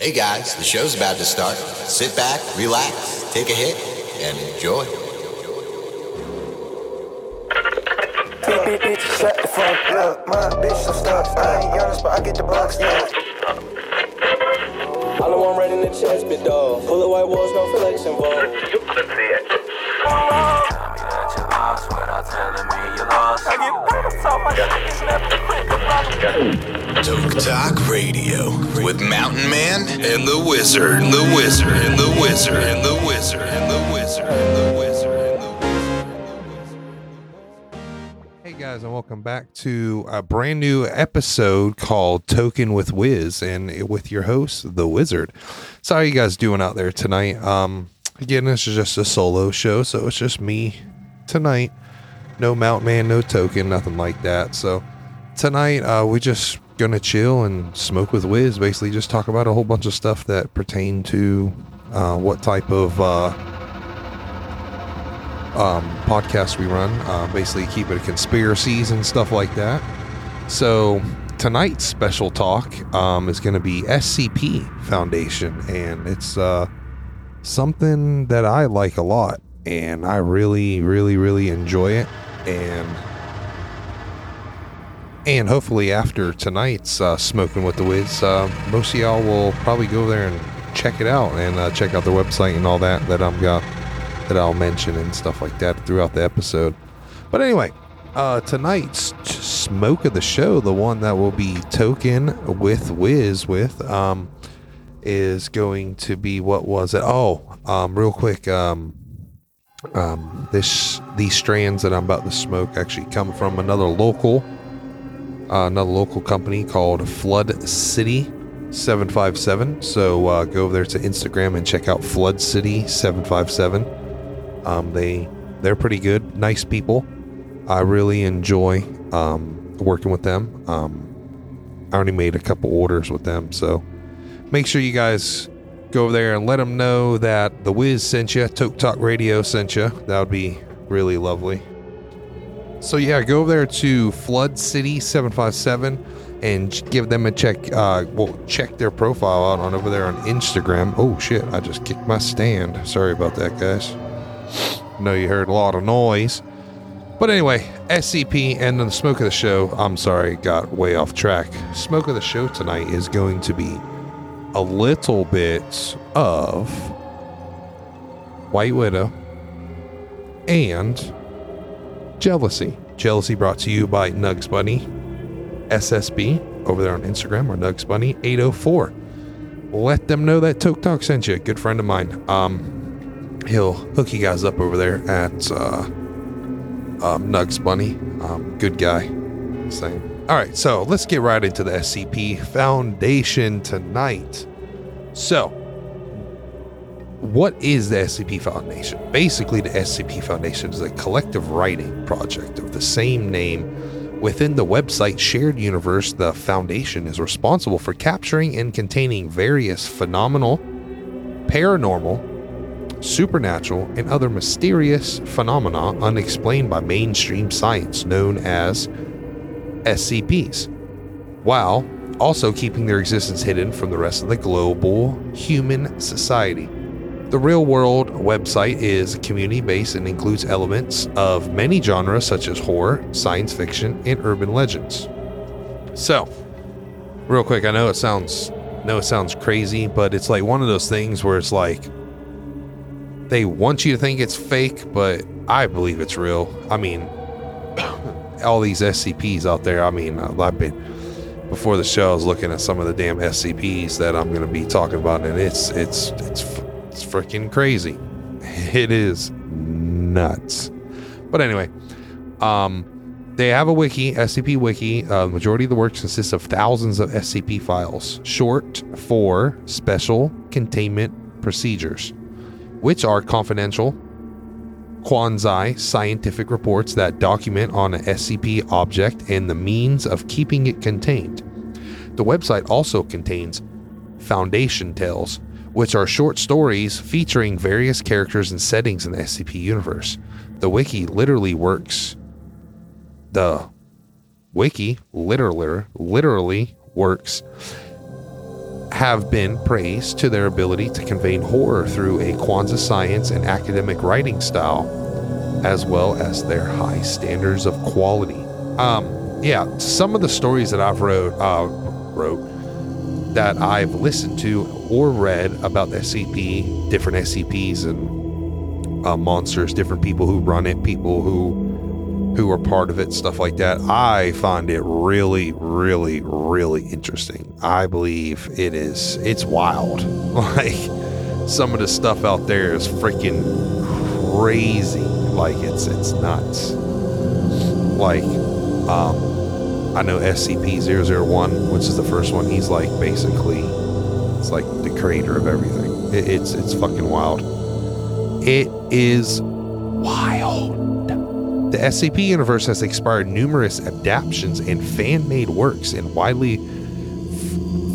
Hey guys, the show's about to start. Sit back, relax, take a hit, and enjoy. Bitch, shut the fuck up. My bitch so stuck. I ain't Giannis, but I get the bucks. Yeah. All I want right in the chest, bit dog. Full of white walls, no flex involved. Toke Talk Radio with Mountain Man and the Wizard, and the Wizard, and the Wizard, and the Wizard, and the Wizard, and the Wizard, and the Wizard. Hey guys, and welcome back to a brand new episode called Token with Wiz, and with your host, the Wizard. So, how you guys doing out there tonight? Um, again, this is just a solo show, so it's just me tonight. No Mount Man, no Token, nothing like that. So, tonight uh, we just gonna chill and smoke with Wiz. Basically, just talk about a whole bunch of stuff that pertain to uh, what type of uh, um, podcast we run. Uh, basically, keep it conspiracies and stuff like that. So tonight's special talk um, is going to be SCP Foundation, and it's uh, something that I like a lot, and I really, really, really enjoy it. And and hopefully after tonight's uh, smoking with the Wiz, uh, most of y'all will probably go there and check it out and uh, check out their website and all that that I'm got that I'll mention and stuff like that throughout the episode. But anyway, uh, tonight's smoke of the show, the one that will be token with Wiz with, um, is going to be what was it? Oh, um, real quick, um, um, this these strands that I'm about to smoke actually come from another local, uh, another local company called Flood City 757. So uh, go over there to Instagram and check out Flood City 757. Um, they they're pretty good, nice people. I really enjoy um, working with them. Um, I already made a couple orders with them, so make sure you guys go over there and let them know that the Wiz sent you, TokeTok Radio sent you. That would be really lovely. So yeah, go over there to Flood City 757 and give them a check. Uh, well, check their profile out on over there on Instagram. Oh shit! I just kicked my stand. Sorry about that, guys. know you heard a lot of noise. But anyway, SCP and the smoke of the show. I'm sorry, got way off track. Smoke of the show tonight is going to be a little bit of White Widow and Jealousy. Jealousy brought to you by Nugs Bunny SSB over there on Instagram or Nugs Bunny 804. Let them know that TokeTok sent you. Good friend of mine. Um, he'll hook you guys up over there at uh, um, Nugs Bunny. Um, good guy. Same. All right, so let's get right into the SCP Foundation tonight. So, what is the SCP Foundation? Basically, the SCP Foundation is a collective writing project of the same name. Within the website Shared Universe, the Foundation is responsible for capturing and containing various phenomenal, paranormal, supernatural, and other mysterious phenomena unexplained by mainstream science known as SCPs, while also keeping their existence hidden from the rest of the global human society. The Real World website is community based and includes elements of many genres such as horror, science fiction, and urban legends. So, real quick, I know it sounds know it sounds crazy, but it's like one of those things where it's like they want you to think it's fake, but I believe it's real. I mean, all these SCPs out there. I mean, I've been before the show. I was looking at some of the damn SCPs that I'm going to be talking about, and it's it's it's it's freaking crazy. It is nuts. But anyway, um, they have a wiki, SCP wiki. Uh, the majority of the works consists of thousands of SCP files, short for Special Containment Procedures, which are confidential quasi scientific reports that document on an SCP object and the means of keeping it contained. The website also contains Foundation Tales, which are short stories featuring various characters and settings in the SCP universe. The wiki literally works. The wiki literally literally works have been praised to their ability to convey horror through a quantum science and academic writing style, as well as their high standards of quality. Um, yeah, some of the stories that I've wrote, uh, wrote that I've listened to or read about the SCP, different SCPs and uh, monsters, different people who run it, people who who are part of it, stuff like that. I find it really, really, really interesting. I believe it is. It's wild. Like some of the stuff out there is freaking crazy. Like it's it's nuts. Like um, I know SCP-001, which is the first one. He's like basically, it's like the creator of everything. It, it's it's fucking wild. It is wild. The SCP universe has inspired numerous adaptations and fan-made works in widely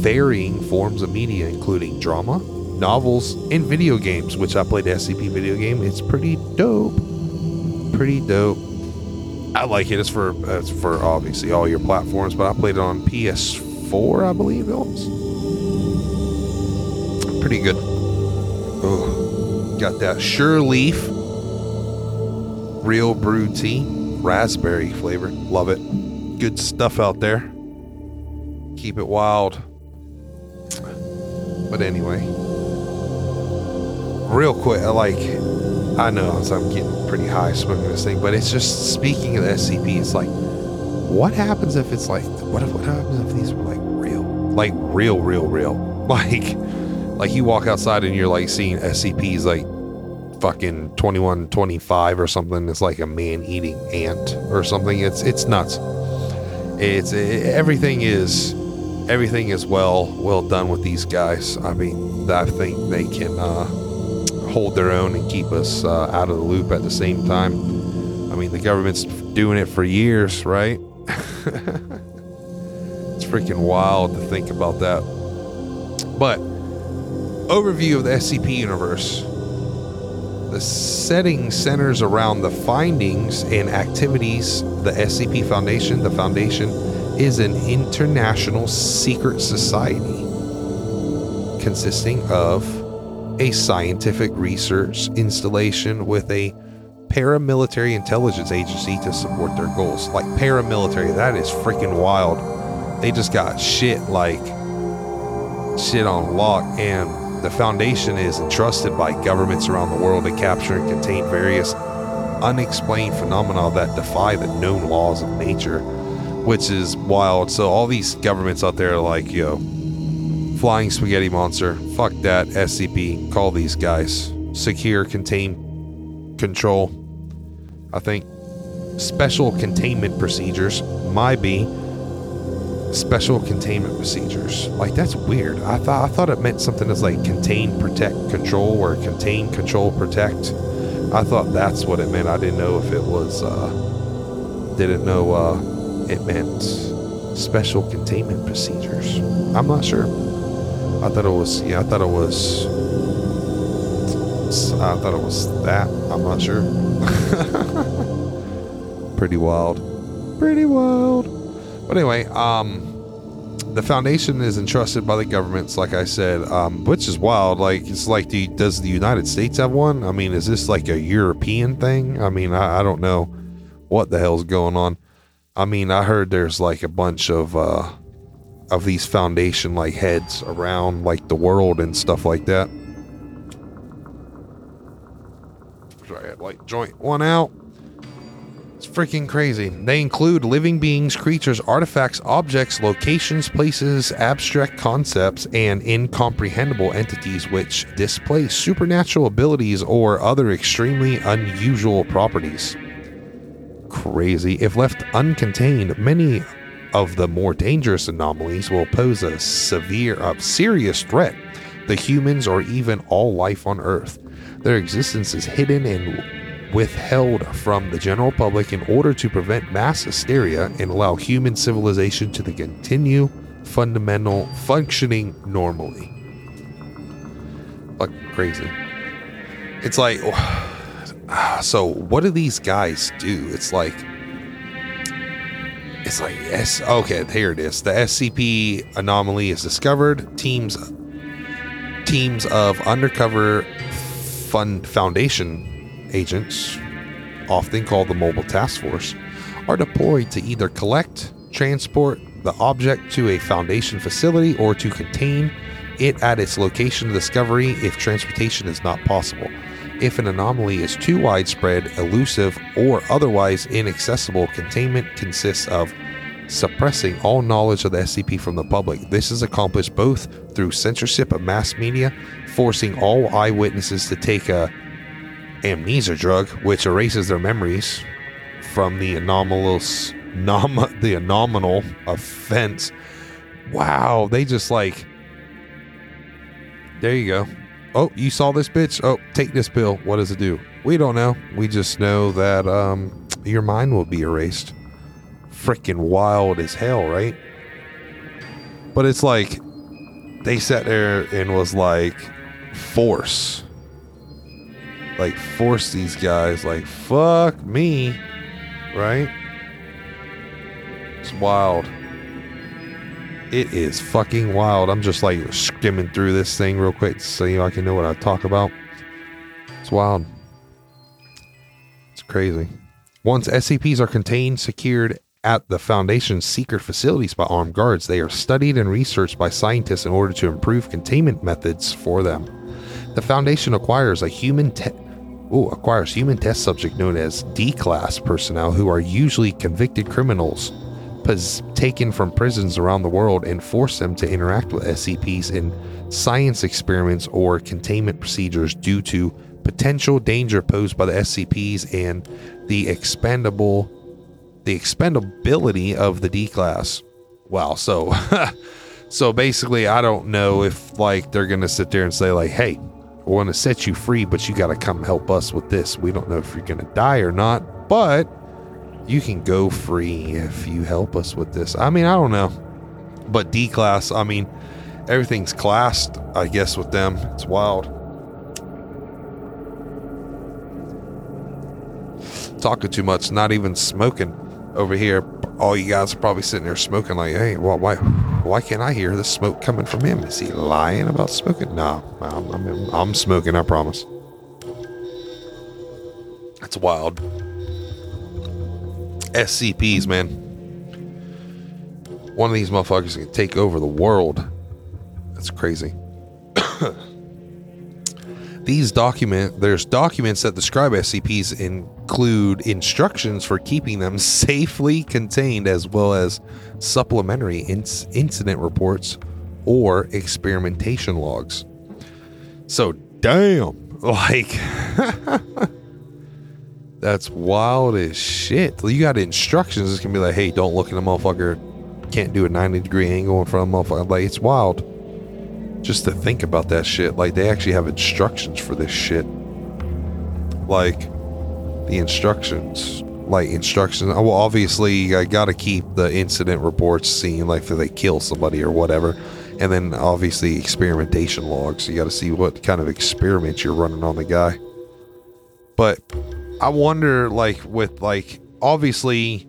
varying forms of media, including drama, novels, and video games. Which I played the SCP video game. It's pretty dope. Pretty dope. I like it. It's for it's for obviously all your platforms, but I played it on PS4, I believe it was. Pretty good. Oh, got that Sure Leaf real brew tea, raspberry flavor. Love it. Good stuff out there. Keep it wild. But anyway, real quick, like I know I'm getting pretty high smoking this thing, but it's just speaking of SCP, it's like, what happens if it's like, what if what happens if these were like real, like real, real, real, like, like you walk outside and you're like seeing SCPs like fucking 21, 25 or something. It's like a man eating ant or something. It's it's nuts. It's it, everything is everything is well well done with these guys. I mean, I think they can. Uh, hold their own and keep us uh, out of the loop at the same time. I mean, the government's doing it for years, right? it's freaking wild to think about that. But, overview of the SCP universe. The setting centers around the findings and activities. The SCP Foundation, the Foundation, is an international secret society consisting of a scientific research installation with a paramilitary intelligence agency to support their goals. Like paramilitary, that is freaking wild. They just got shit like shit on lock and the foundation is entrusted by governments around the world to capture and contain various unexplained phenomena that defy the known laws of nature, which is wild. So all these governments out there are like, yo, Flying Spaghetti Monster. Fuck that. SCP. Call these guys. Secure, contain, control. I think special containment procedures. My be special containment procedures. Like that's weird. I thought I thought it meant something that's like contain, protect, control, or contain, control, protect. I thought that's what it meant. I didn't know if it was. uh Didn't know uh it meant special containment procedures. I'm not sure. I thought it was yeah, I thought it was I thought it was that. I'm not sure. Pretty wild. Pretty wild. But anyway, um the foundation is entrusted by the governments, like I said, um, which is wild. Like it's like, the, does the United States have one? I mean, is this like a European thing? I mean, I, I don't know what the hell's going on. I mean, I heard there's like a bunch of uh, of these foundation like heads around like the world and stuff like that. Sorry, I had like joint one out. Freaking crazy. They include living beings, creatures, artifacts, objects, locations, places, abstract concepts, and incomprehensible entities which display supernatural abilities or other extremely unusual properties. Crazy. If left uncontained, many of the more dangerous anomalies will pose a severe, a serious threat to humans or even all life on Earth. Their existence is hidden and withheld from the general public in order to prevent mass hysteria and allow human civilization to continue fundamental functioning normally. Like crazy. It's like, so what do these guys do? It's like, it's like S. Okay, here it is. The SCP anomaly is discovered. Teams teams of undercover fun foundation agents, often called the Mobile Task Force, are deployed to either collect, transport the object to a foundation facility or to contain it at its location of discovery if transportation is not possible. If an anomaly is too widespread, elusive, or otherwise inaccessible, containment consists of suppressing all knowledge of the SCP from the public. This is accomplished both through censorship of mass media, forcing all eyewitnesses to take a amnesia drug, which erases their memories from the anomalous, nom- the anomalous offense. Wow, they just like. There you go. Oh, you saw this bitch? Oh, take this pill. What does it do? We don't know. We just know that um, your mind will be erased. Freaking wild as hell, right? But it's like they sat there and was like, force. Like, force these guys, like, fuck me, right? It's wild. It is fucking wild. I'm just like skimming through this thing real quick so you know, I can know what I talk about. It's wild. It's crazy. Once SCPs are contained, secured at the Foundation's secret facilities by armed guards, they are studied and researched by scientists in order to improve containment methods for them. The Foundation acquires a human te- Ooh, acquires human test subject known as D-class personnel who are usually convicted criminals pos- taken from prisons around the world and force them to interact with SCPs in science experiments or containment procedures due to potential danger posed by the SCPs and the expendable the expendability of the D class. Wow, so so basically I don't know if like they're gonna sit there and say like, hey, we want to set you free, but you gotta come help us with this. We don't know if you're gonna die or not, but you can go free if you help us with this. I mean, I don't know. But D class, I mean, everything's classed, I guess, with them. It's wild. Talking too much, not even smoking over here. All you guys are probably sitting there smoking, like, hey, well, why, why can't I hear the smoke coming from him? Is he lying about smoking? No, I'm, I'm, I'm smoking, I promise. That's wild. SCPs, man. One of these motherfuckers can take over the world. That's crazy. these document there's documents that describe SCPs include instructions for keeping them safely contained as well as supplementary inc- incident reports or experimentation logs. So damn, like that's wild as shit. You got instructions. It's gonna be like, hey, don't look at a motherfucker. Can't do a 90 degree angle in front of a motherfucker. Like, it's wild. Just to think about that shit. Like, they actually have instructions for this shit. Like, the instructions. Like, instructions. Oh, well, obviously, I gotta keep the incident reports seeing, like, if they kill somebody or whatever. And then, obviously, experimentation logs. You gotta see what kind of experiments you're running on the guy. But I wonder, like, with like obviously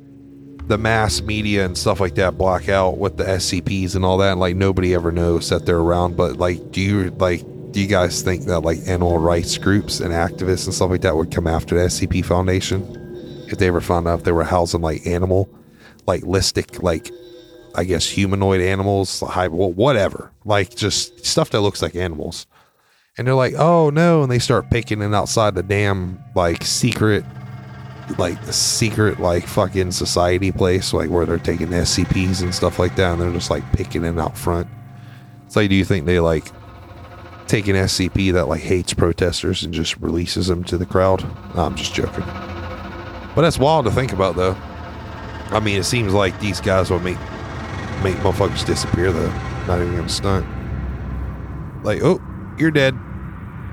the mass media and stuff like that block out with the SCPs and all that. Like nobody ever knows that they're around. But like, do you like? Do you guys think that like animal rights groups and activists and stuff like that would come after the SCP Foundation if they ever found out they were housing like animal, like listic, like I guess humanoid animals, whatever, like just stuff that looks like animals and they're like, "Oh no!" and they start picking it outside the damn like secret, like the secret like fucking society place, like where they're taking SCPs and stuff like that, and they're just like picking it out front. It's like, do you think they like take an SCP that like hates protesters and just releases them to the crowd? No, I'm just joking. But that's wild to think about, though. I mean, it seems like these guys will make make motherfuckers disappear, though. Not even gonna stunt. Like, oh, you're dead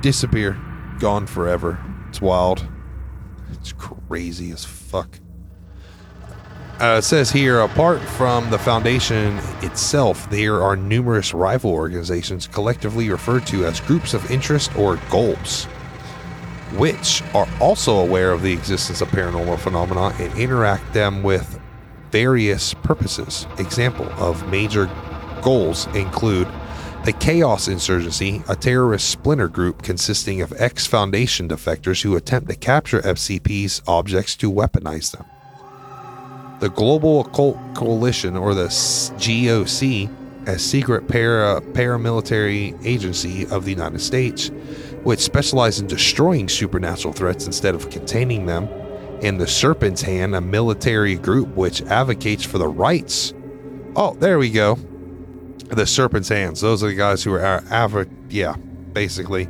disappear, gone forever. It's wild. It's crazy as fuck. Uh, it says here, apart from the foundation itself, there are numerous rival organizations collectively referred to as groups of interest or goals, which are also aware of the existence of paranormal phenomena and interact them with various purposes. Example of major goals include The Chaos Insurgency, a terrorist splinter group consisting of ex Foundation defectors who attempt to capture SCP's objects to weaponize them. The Global Occult Coalition, or the GOC, a secret para, paramilitary agency of the United States, which specializes in destroying supernatural threats instead of containing them. And the Serpent's Hand, a military group which advocates for the rights. Oh, there we go. The Serpent's Hands. Those are the guys who are our aver- yeah, basically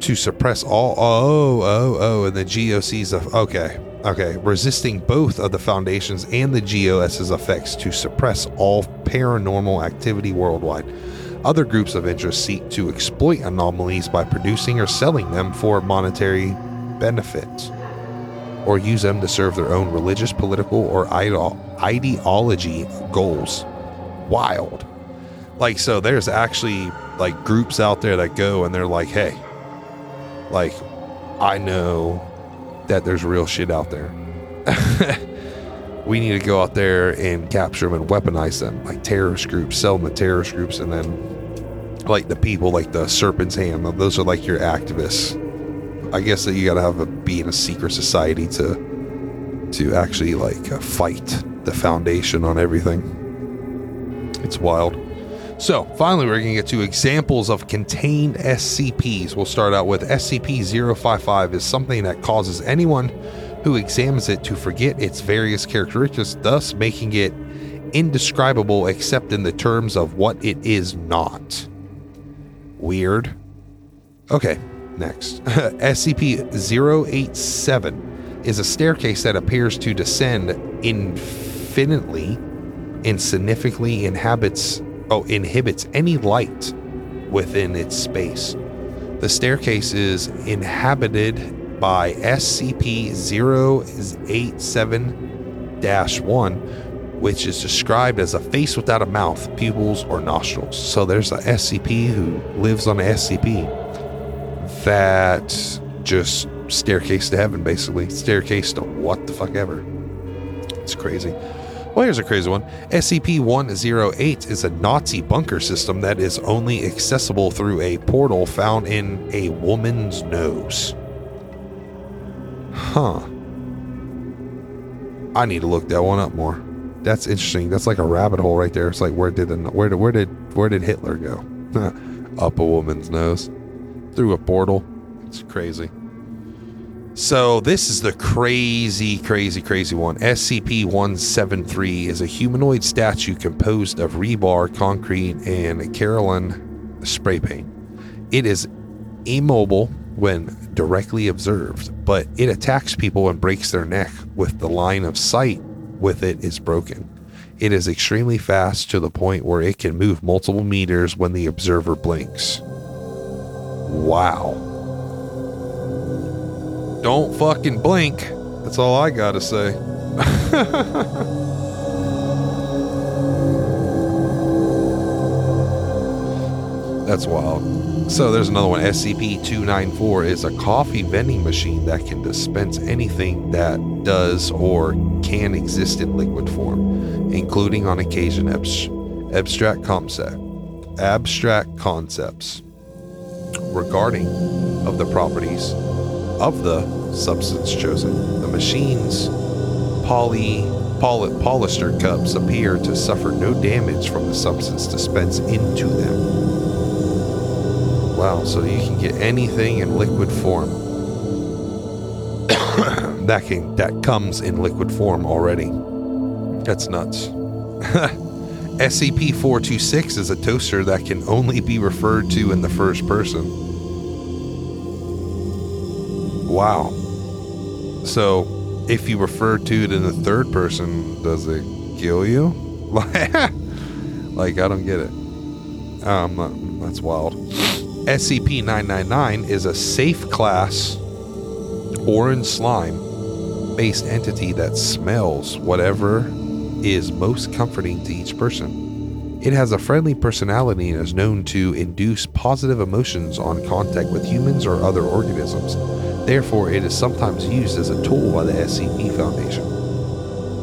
to suppress all. Oh, oh, oh, and the GOC's of okay, okay, resisting both of the foundations and the GOS's effects to suppress all paranormal activity worldwide. Other groups of interest seek to exploit anomalies by producing or selling them for monetary benefits, or use them to serve their own religious, political, or ideology goals. Wild. Like so, there's actually like groups out there that go and they're like, hey, like I know that there's real shit out there. we need to go out there and capture them and weaponize them, like terrorist groups, sell them to terrorist groups, and then like the people, like the Serpent's Hand. Those are like your activists. I guess that you got to have a be in a secret society to to actually like uh, fight the foundation on everything. It's wild. So, finally, we're going to get to examples of contained SCPs. We'll start out with SCP 055 is something that causes anyone who examines it to forget its various characteristics, thus making it indescribable except in the terms of what it is not. Weird. Okay, next. SCP 087 is a staircase that appears to descend infinitely and significantly inhabits oh inhibits any light within its space. The staircase is inhabited by SCP-087-1, which is described as a face without a mouth, pupils, or nostrils. So there's a SCP who lives on a SCP that just staircase to heaven, basically. Staircase to what the fuck ever. It's crazy. Well, here's a crazy one. SCP 108 is a Nazi bunker system that is only accessible through a portal found in a woman's nose. Huh. I need to look that one up more. That's interesting. That's like a rabbit hole right there. It's like where did the, where did where did where did Hitler go? Up a woman's nose through a portal. It's crazy. So this is the crazy, crazy, crazy one. SCP-173 is a humanoid statue composed of rebar, concrete, and Krylon spray paint. It is immobile when directly observed, but it attacks people and breaks their neck with the line of sight with it is broken. It is extremely fast to the point where it can move multiple meters when the observer blinks. Wow. Don't fucking blink. That's all I gotta say. That's wild. So there's another one. SCP 294 is a coffee vending machine that can dispense anything that does or can exist in liquid form, including on occasion abs- abstract concept, abstract concepts regarding of the properties of the substance chosen. The machine's poly, poly polyester cups appear to suffer no damage from the substance dispensed into them. Wow, so you can get anything in liquid form. that can that comes in liquid form already. That's nuts. SCP-426 is a toaster that can only be referred to in the first person. Wow. So, if you refer to it in the third person, does it kill you? like, I don't get it. Um, that's wild. SCP 999 is a safe class orange slime based entity that smells whatever is most comforting to each person. It has a friendly personality and is known to induce positive emotions on contact with humans or other organisms. Therefore, it is sometimes used as a tool by the SCP Foundation.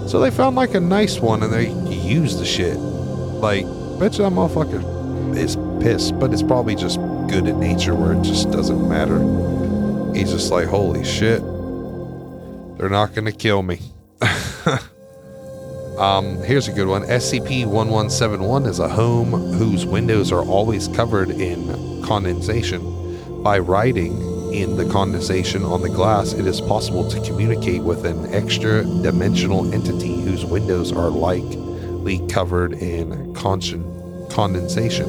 So they found like a nice one and they used the shit. Like, bet you that motherfucker is pissed, but it's probably just good in nature where it just doesn't matter. He's just like, holy shit, they're not gonna kill me. um, here's a good one. SCP-1171 is a home whose windows are always covered in condensation. By writing in the condensation on the glass, it is possible to communicate with an extra dimensional entity whose windows are likely covered in con- condensation.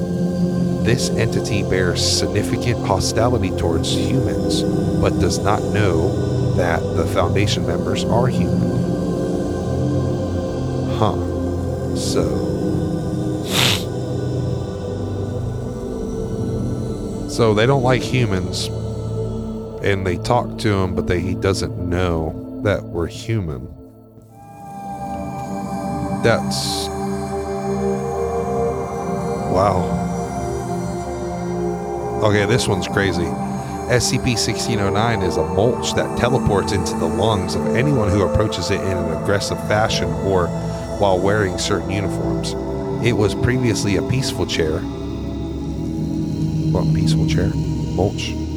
This entity bears significant hostility towards humans, but does not know that the Foundation members are human. Huh. So. So they don't like humans, and they talk to him, but they, he doesn't know that we're human. That's wow. Okay, this one's crazy. SCP-1609 is a mulch that teleports into the lungs of anyone who approaches it in an aggressive fashion or while wearing certain uniforms. It was previously a peaceful chair. What peaceful chair? Mulch.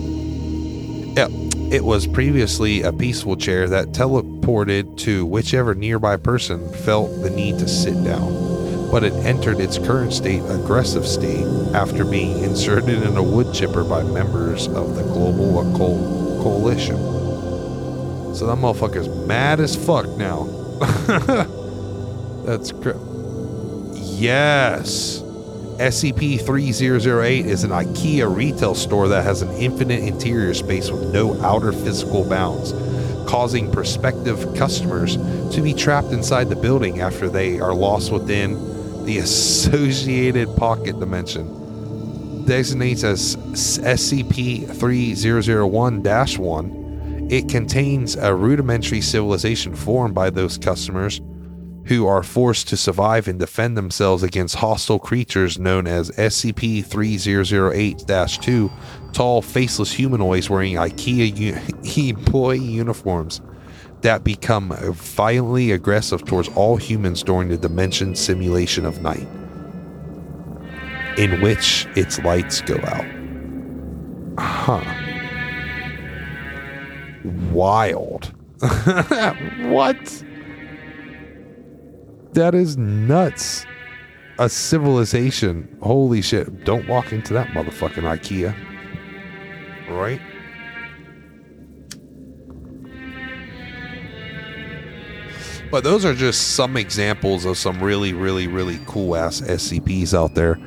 It was previously a peaceful chair that teleported to whichever nearby person felt the need to sit down. But it entered its current state, aggressive state, after being inserted in a wood chipper by members of the Global Occult Coalition. So that motherfucker's mad as fuck now. That's cr- Yes. SCP 3008 is an IKEA retail store that has an infinite interior space with no outer physical bounds, causing prospective customers to be trapped inside the building after they are lost within the associated pocket dimension. Designates as SCP 3001 1, it contains a rudimentary civilization formed by those customers who are forced to survive and defend themselves against hostile creatures known as SCP 3008 2, tall, faceless humanoids wearing IKEA u- employee uniforms that become violently aggressive towards all humans during the dimension simulation of night, in which its lights go out. Huh. Wild. what? That is nuts. A civilization. Holy shit. Don't walk into that motherfucking IKEA. Right? But those are just some examples of some really, really, really cool ass SCPs out there.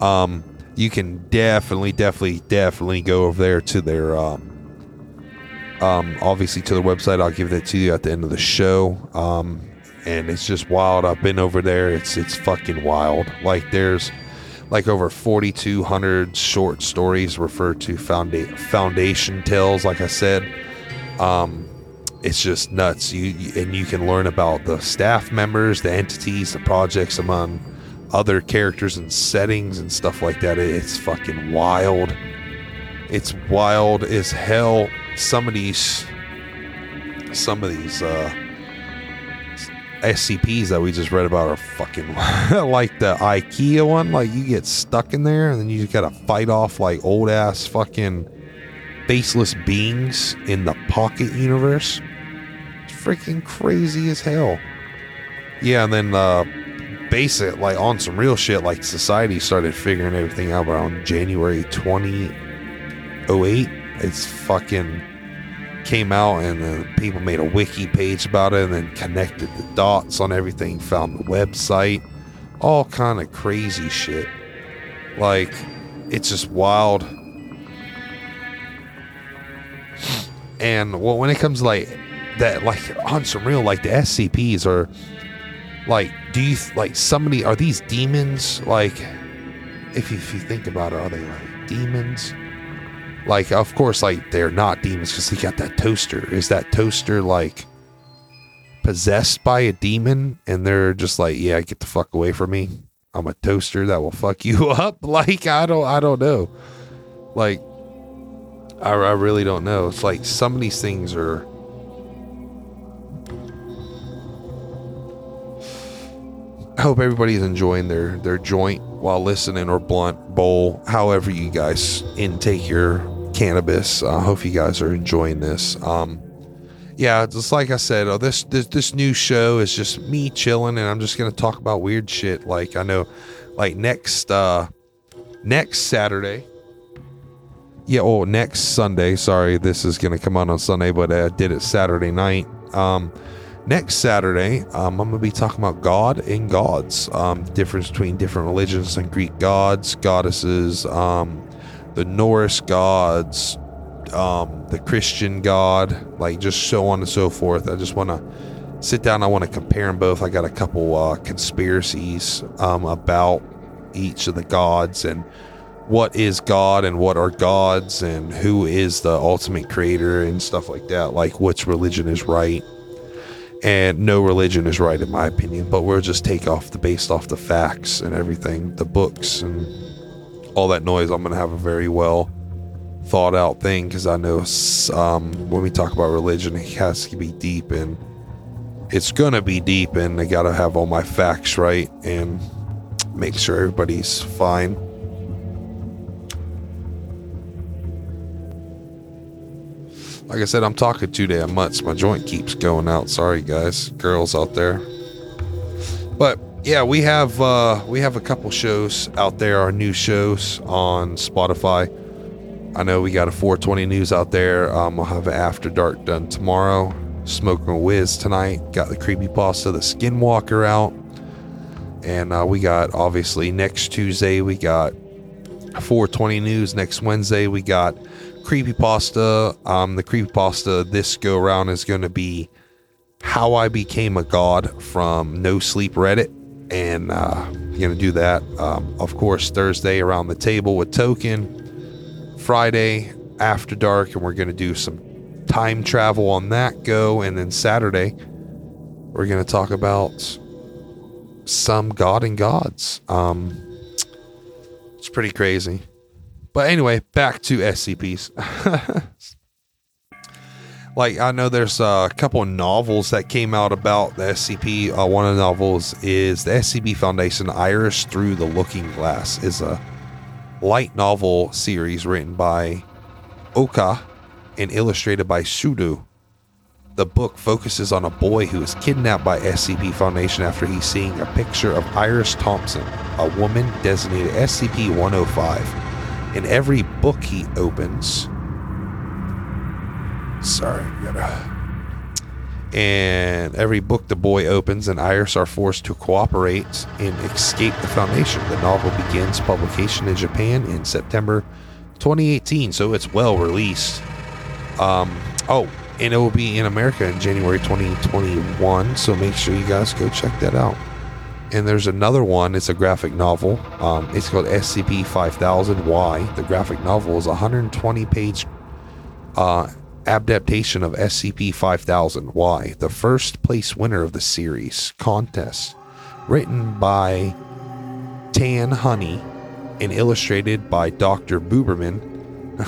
Um, you can definitely, definitely, definitely go over there to their, um, um, obviously to their website. I'll give that to you at the end of the show. Um, and it's just wild. I've been over there. It's it's fucking wild. Like there's like over 4,200 short stories referred to founda- foundation tales. Like I said, um, it's just nuts. You you- and you can learn about the staff members, the entities, the projects among other characters and settings and stuff like that. It's fucking wild. It's wild as hell. Some of these, some of these. uh SCPs that we just read about are fucking like the IKEA one. Like you get stuck in there and then you just gotta fight off like old ass fucking faceless beings in the pocket universe. It's freaking crazy as hell. Yeah, and then uh basic like on some real shit, like society started figuring everything out around January 2008. It's fucking came out and people made a wiki page about it and then connected the dots on everything found the website all kind of crazy shit. Like it's just wild. And well when it comes to like that like on some real like the scps are like do you like somebody are these demons? Like if you, if you think about it are they like demons like of course like they're not demons because he got that toaster. Is that toaster like possessed by a demon and they're just like yeah get the fuck away from me. I'm a toaster that will fuck you up. Like i don't i don't know. Like i, I really don't know. It's like some of these things are I hope everybody's enjoying their their joint while listening or blunt, bowl, however you guys intake your cannabis. I hope you guys are enjoying this. Um, yeah, just like I said, oh, this, this this new show is just me chilling, and I'm just gonna talk about weird shit. Like I know, like next uh next Saturday. Yeah, oh, next Sunday. Sorry, this is gonna come out on Sunday, but I did it Saturday night. Um, next Saturday, um, I'm gonna be talking about God and gods, um, difference between different religions and Greek gods, goddesses, um, the Norse gods, um, the Christian God, like just so on and so forth. I just want to sit down. I want to compare them both. I got a couple uh, conspiracies um, about each of the gods and what is God and what are gods and who is the ultimate creator and stuff like that. Like which religion is right. And no religion is right in my opinion, but we'll just take off the based off the facts and everything, the books and all that noise. I'm gonna have a very well thought out thing because I know um, when we talk about religion, it has to be deep and it's gonna be deep, and I gotta have all my facts right and make sure everybody's fine. Like I said, I'm talking too damn much. My joint keeps going out. Sorry, guys, girls out there. But yeah, we have uh, we have a couple shows out there. Our new shows on Spotify. I know we got a 420 news out there. Um, we'll have after dark done tomorrow. Smoking a whiz tonight. Got the creepy pasta, the skinwalker out. And uh, we got obviously next Tuesday we got 420 news. Next Wednesday we got creepy pasta. Um, the creepy pasta this go around is going to be how I became a god from No Sleep Reddit, and uh, going to do that. Um, of course, Thursday around the table with Token. Friday after dark, and we're going to do some time travel on that go. And then Saturday, we're going to talk about some God and gods. Um, it's pretty crazy. But anyway, back to SCPs. like I know there's a couple of novels that came out about the SCP. Uh, one of the novels is the SCP Foundation Iris Through the Looking Glass is a light novel series written by Oka and illustrated by Sudo. The book focuses on a boy who is kidnapped by SCP Foundation after he's seeing a picture of Iris Thompson, a woman designated SCP 105. In every book he opens, sorry, gotta and every book the boy opens and Iris are forced to cooperate and escape the Foundation. The novel begins publication in Japan in September 2018, so it's well released. Um, oh, and it will be in America in January 2021, so make sure you guys go check that out. And there's another one, it's a graphic novel. Um, it's called SCP 5000 Y. The graphic novel is 120 page uh, adaptation of SCP 5000 Y, the first place winner of the series contest, written by Tanhony and illustrated by Dr. Buberman.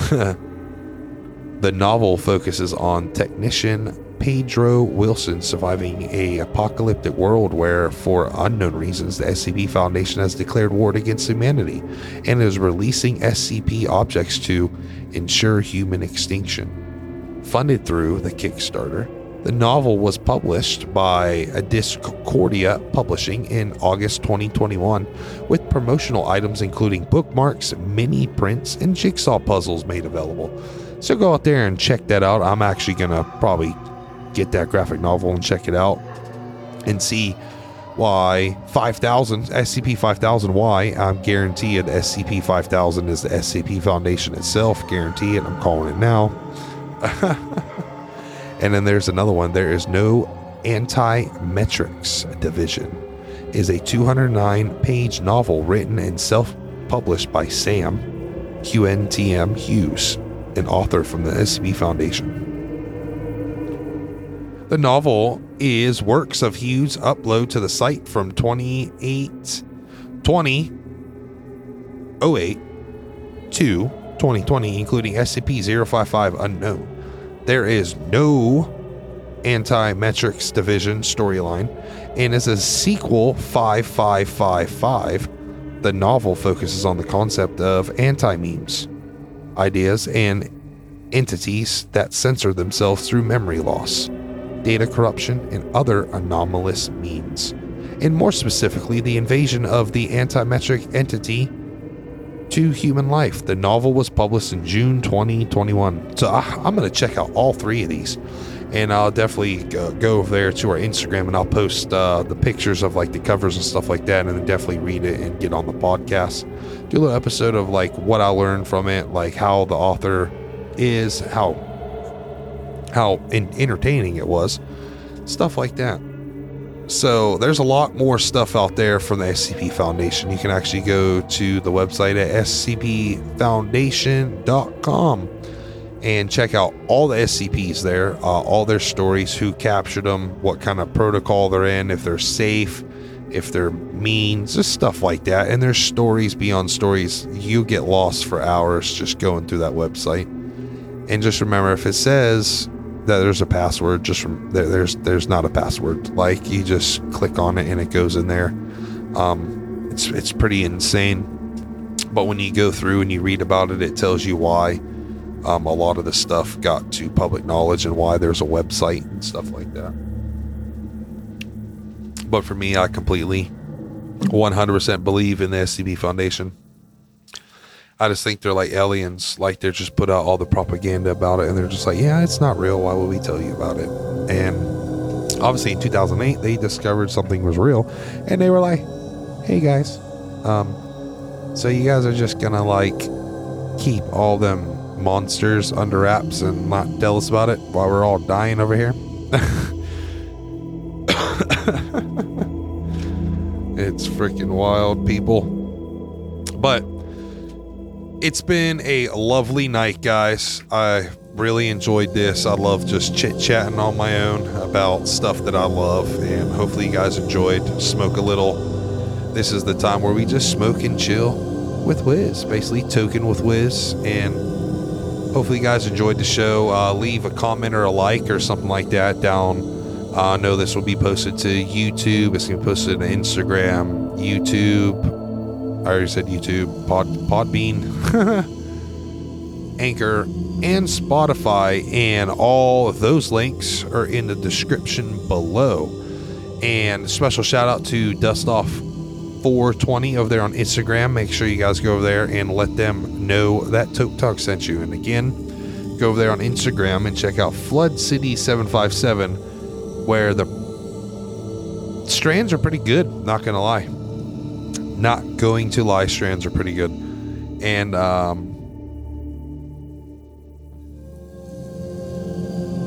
the novel focuses on technician Pietro Wilson surviving a apocalyptic world where, for unknown reasons, the SCP Foundation has declared war against humanity and is releasing SCP objects to ensure human extinction funded through the Kickstarter. The novel was published by Discordia Publishing in August 2021 with promotional items including bookmarks, mini prints, and jigsaw puzzles made available. So go out there and check that out. I'm actually going to probably get that graphic novel and check it out and see why 5000 SCP 5000 why I'm guaranteed SCP 5000 is the SCP Foundation itself guarantee it I'm calling it now and then there's another one. There is no anti-memetics division. Is a 209 page novel written and self-published by Sam QNTM Hughes, an author from the SCP Foundation. The novel is works of Hughes upload to the site from 28 20 08 to 2020, including SCP-055 Unknown. There is no anti-memetics division storyline, and is a sequel 5555 the novel focuses on the concept of anti memes, ideas, and entities that censor themselves through memory loss, data corruption, and other anomalous means. And more specifically, the invasion of the anti memetic entity to human life. The novel was published in June 2021. So I, I'm going to check out all three of these. And I'll definitely go, go over there to our Instagram and I'll post uh, the pictures of like the covers and stuff like that. And then definitely read it and get on the podcast. Do a little episode of like what I learned from it, like how the author is, how how in, entertaining it was, stuff like that. So there's a lot more stuff out there from the SCP Foundation. You can actually go to the website at scpfoundation.com and check out all the SCPs there, uh, all their stories, who captured them, what kind of protocol they're in, if they're safe, if they're mean, just stuff like that. And there's stories beyond stories. You get lost for hours just going through that website. And just remember, if it says there's a password, just rem- there, there's there's not a password. Like you just click on it and it goes in there. Um, it's it's pretty insane. But when you go through and you read about it, it tells you why um, a lot of the stuff got to public knowledge and why there's a website and stuff like that. But for me, I completely 100% believe in the SCP Foundation. I just think they're like aliens. Like they're just put out all the propaganda about it, and they're just like, yeah, it's not real. Why would we tell you about it? And obviously, in 2008, they discovered something was real, and they were like, hey guys, um, so you guys are just gonna like keep all them monsters under wraps and not tell us about it while we're all dying over here? it's freaking wild, people. But it's been a lovely night, guys. I really enjoyed this. I love just chit chatting on my own about stuff that I love, and hopefully, you guys enjoyed. Smoke a little. This is the time where we just smoke and chill with Wiz, basically token with Wiz, and hopefully, you guys enjoyed the show. Uh, leave a comment or a like or something like that down. Uh, I know this will be posted to YouTube. It's going to be posted on Instagram, YouTube. I already said YouTube, Pod Podbean, Anchor, and Spotify, and all of those links are in the description below. And special shout out to Dustoff 420 over there on Instagram. Make sure you guys go over there and let them know that TokeTok sent you. And again, go over there on Instagram and check out Flood City 757, where the strands are pretty good. Not gonna lie not going to lie strands are pretty good. And um,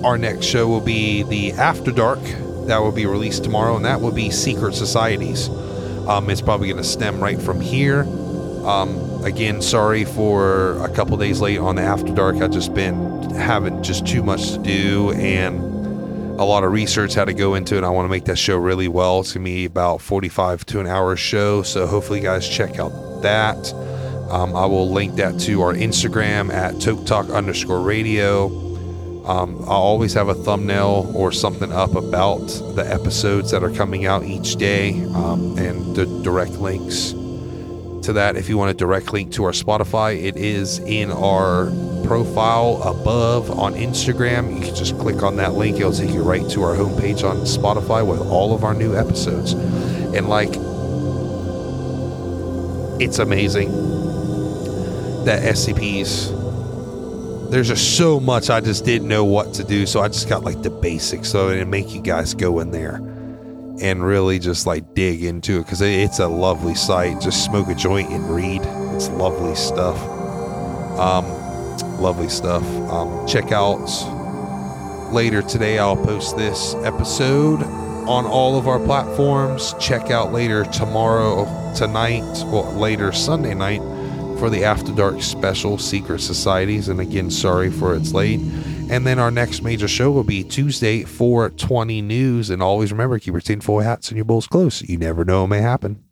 our next show will be the after dark. That will be released tomorrow and that will be secret societies. Um, it's probably going to stem right from here. Um, again sorry for a couple days late on the after dark. I've just been having just too much to do and a lot of research had to go into it. I want to make that show really well. It's going to be about 45 to an hour show. So hopefully, you guys check out that. Um, I will link that to our Instagram at TokeTok underscore radio. Um, I'll always have a thumbnail or something up about the episodes that are coming out each day um, and the direct links to that. If you want a direct link to our Spotify, it is in our profile above on Instagram. You can just click on that link, it'll take you right to our homepage on Spotify with all of our new episodes. And like, it's amazing that SCPs, there's just so much I just didn't know what to do. So I just got like the basics so it make you guys go in there and really just like dig into it because it's a lovely site. Just smoke a joint and read. It's lovely stuff. Um, lovely stuff. Um, check out later today. I'll post this episode on all of our platforms. Check out later tomorrow, tonight, well, later Sunday night for the After Dark special Secret Societies. And again, sorry for it's late. And then our next major show will be Tuesday, 420 News. And always remember, keep your tinfoil hats and your bulls close. You never know what may happen.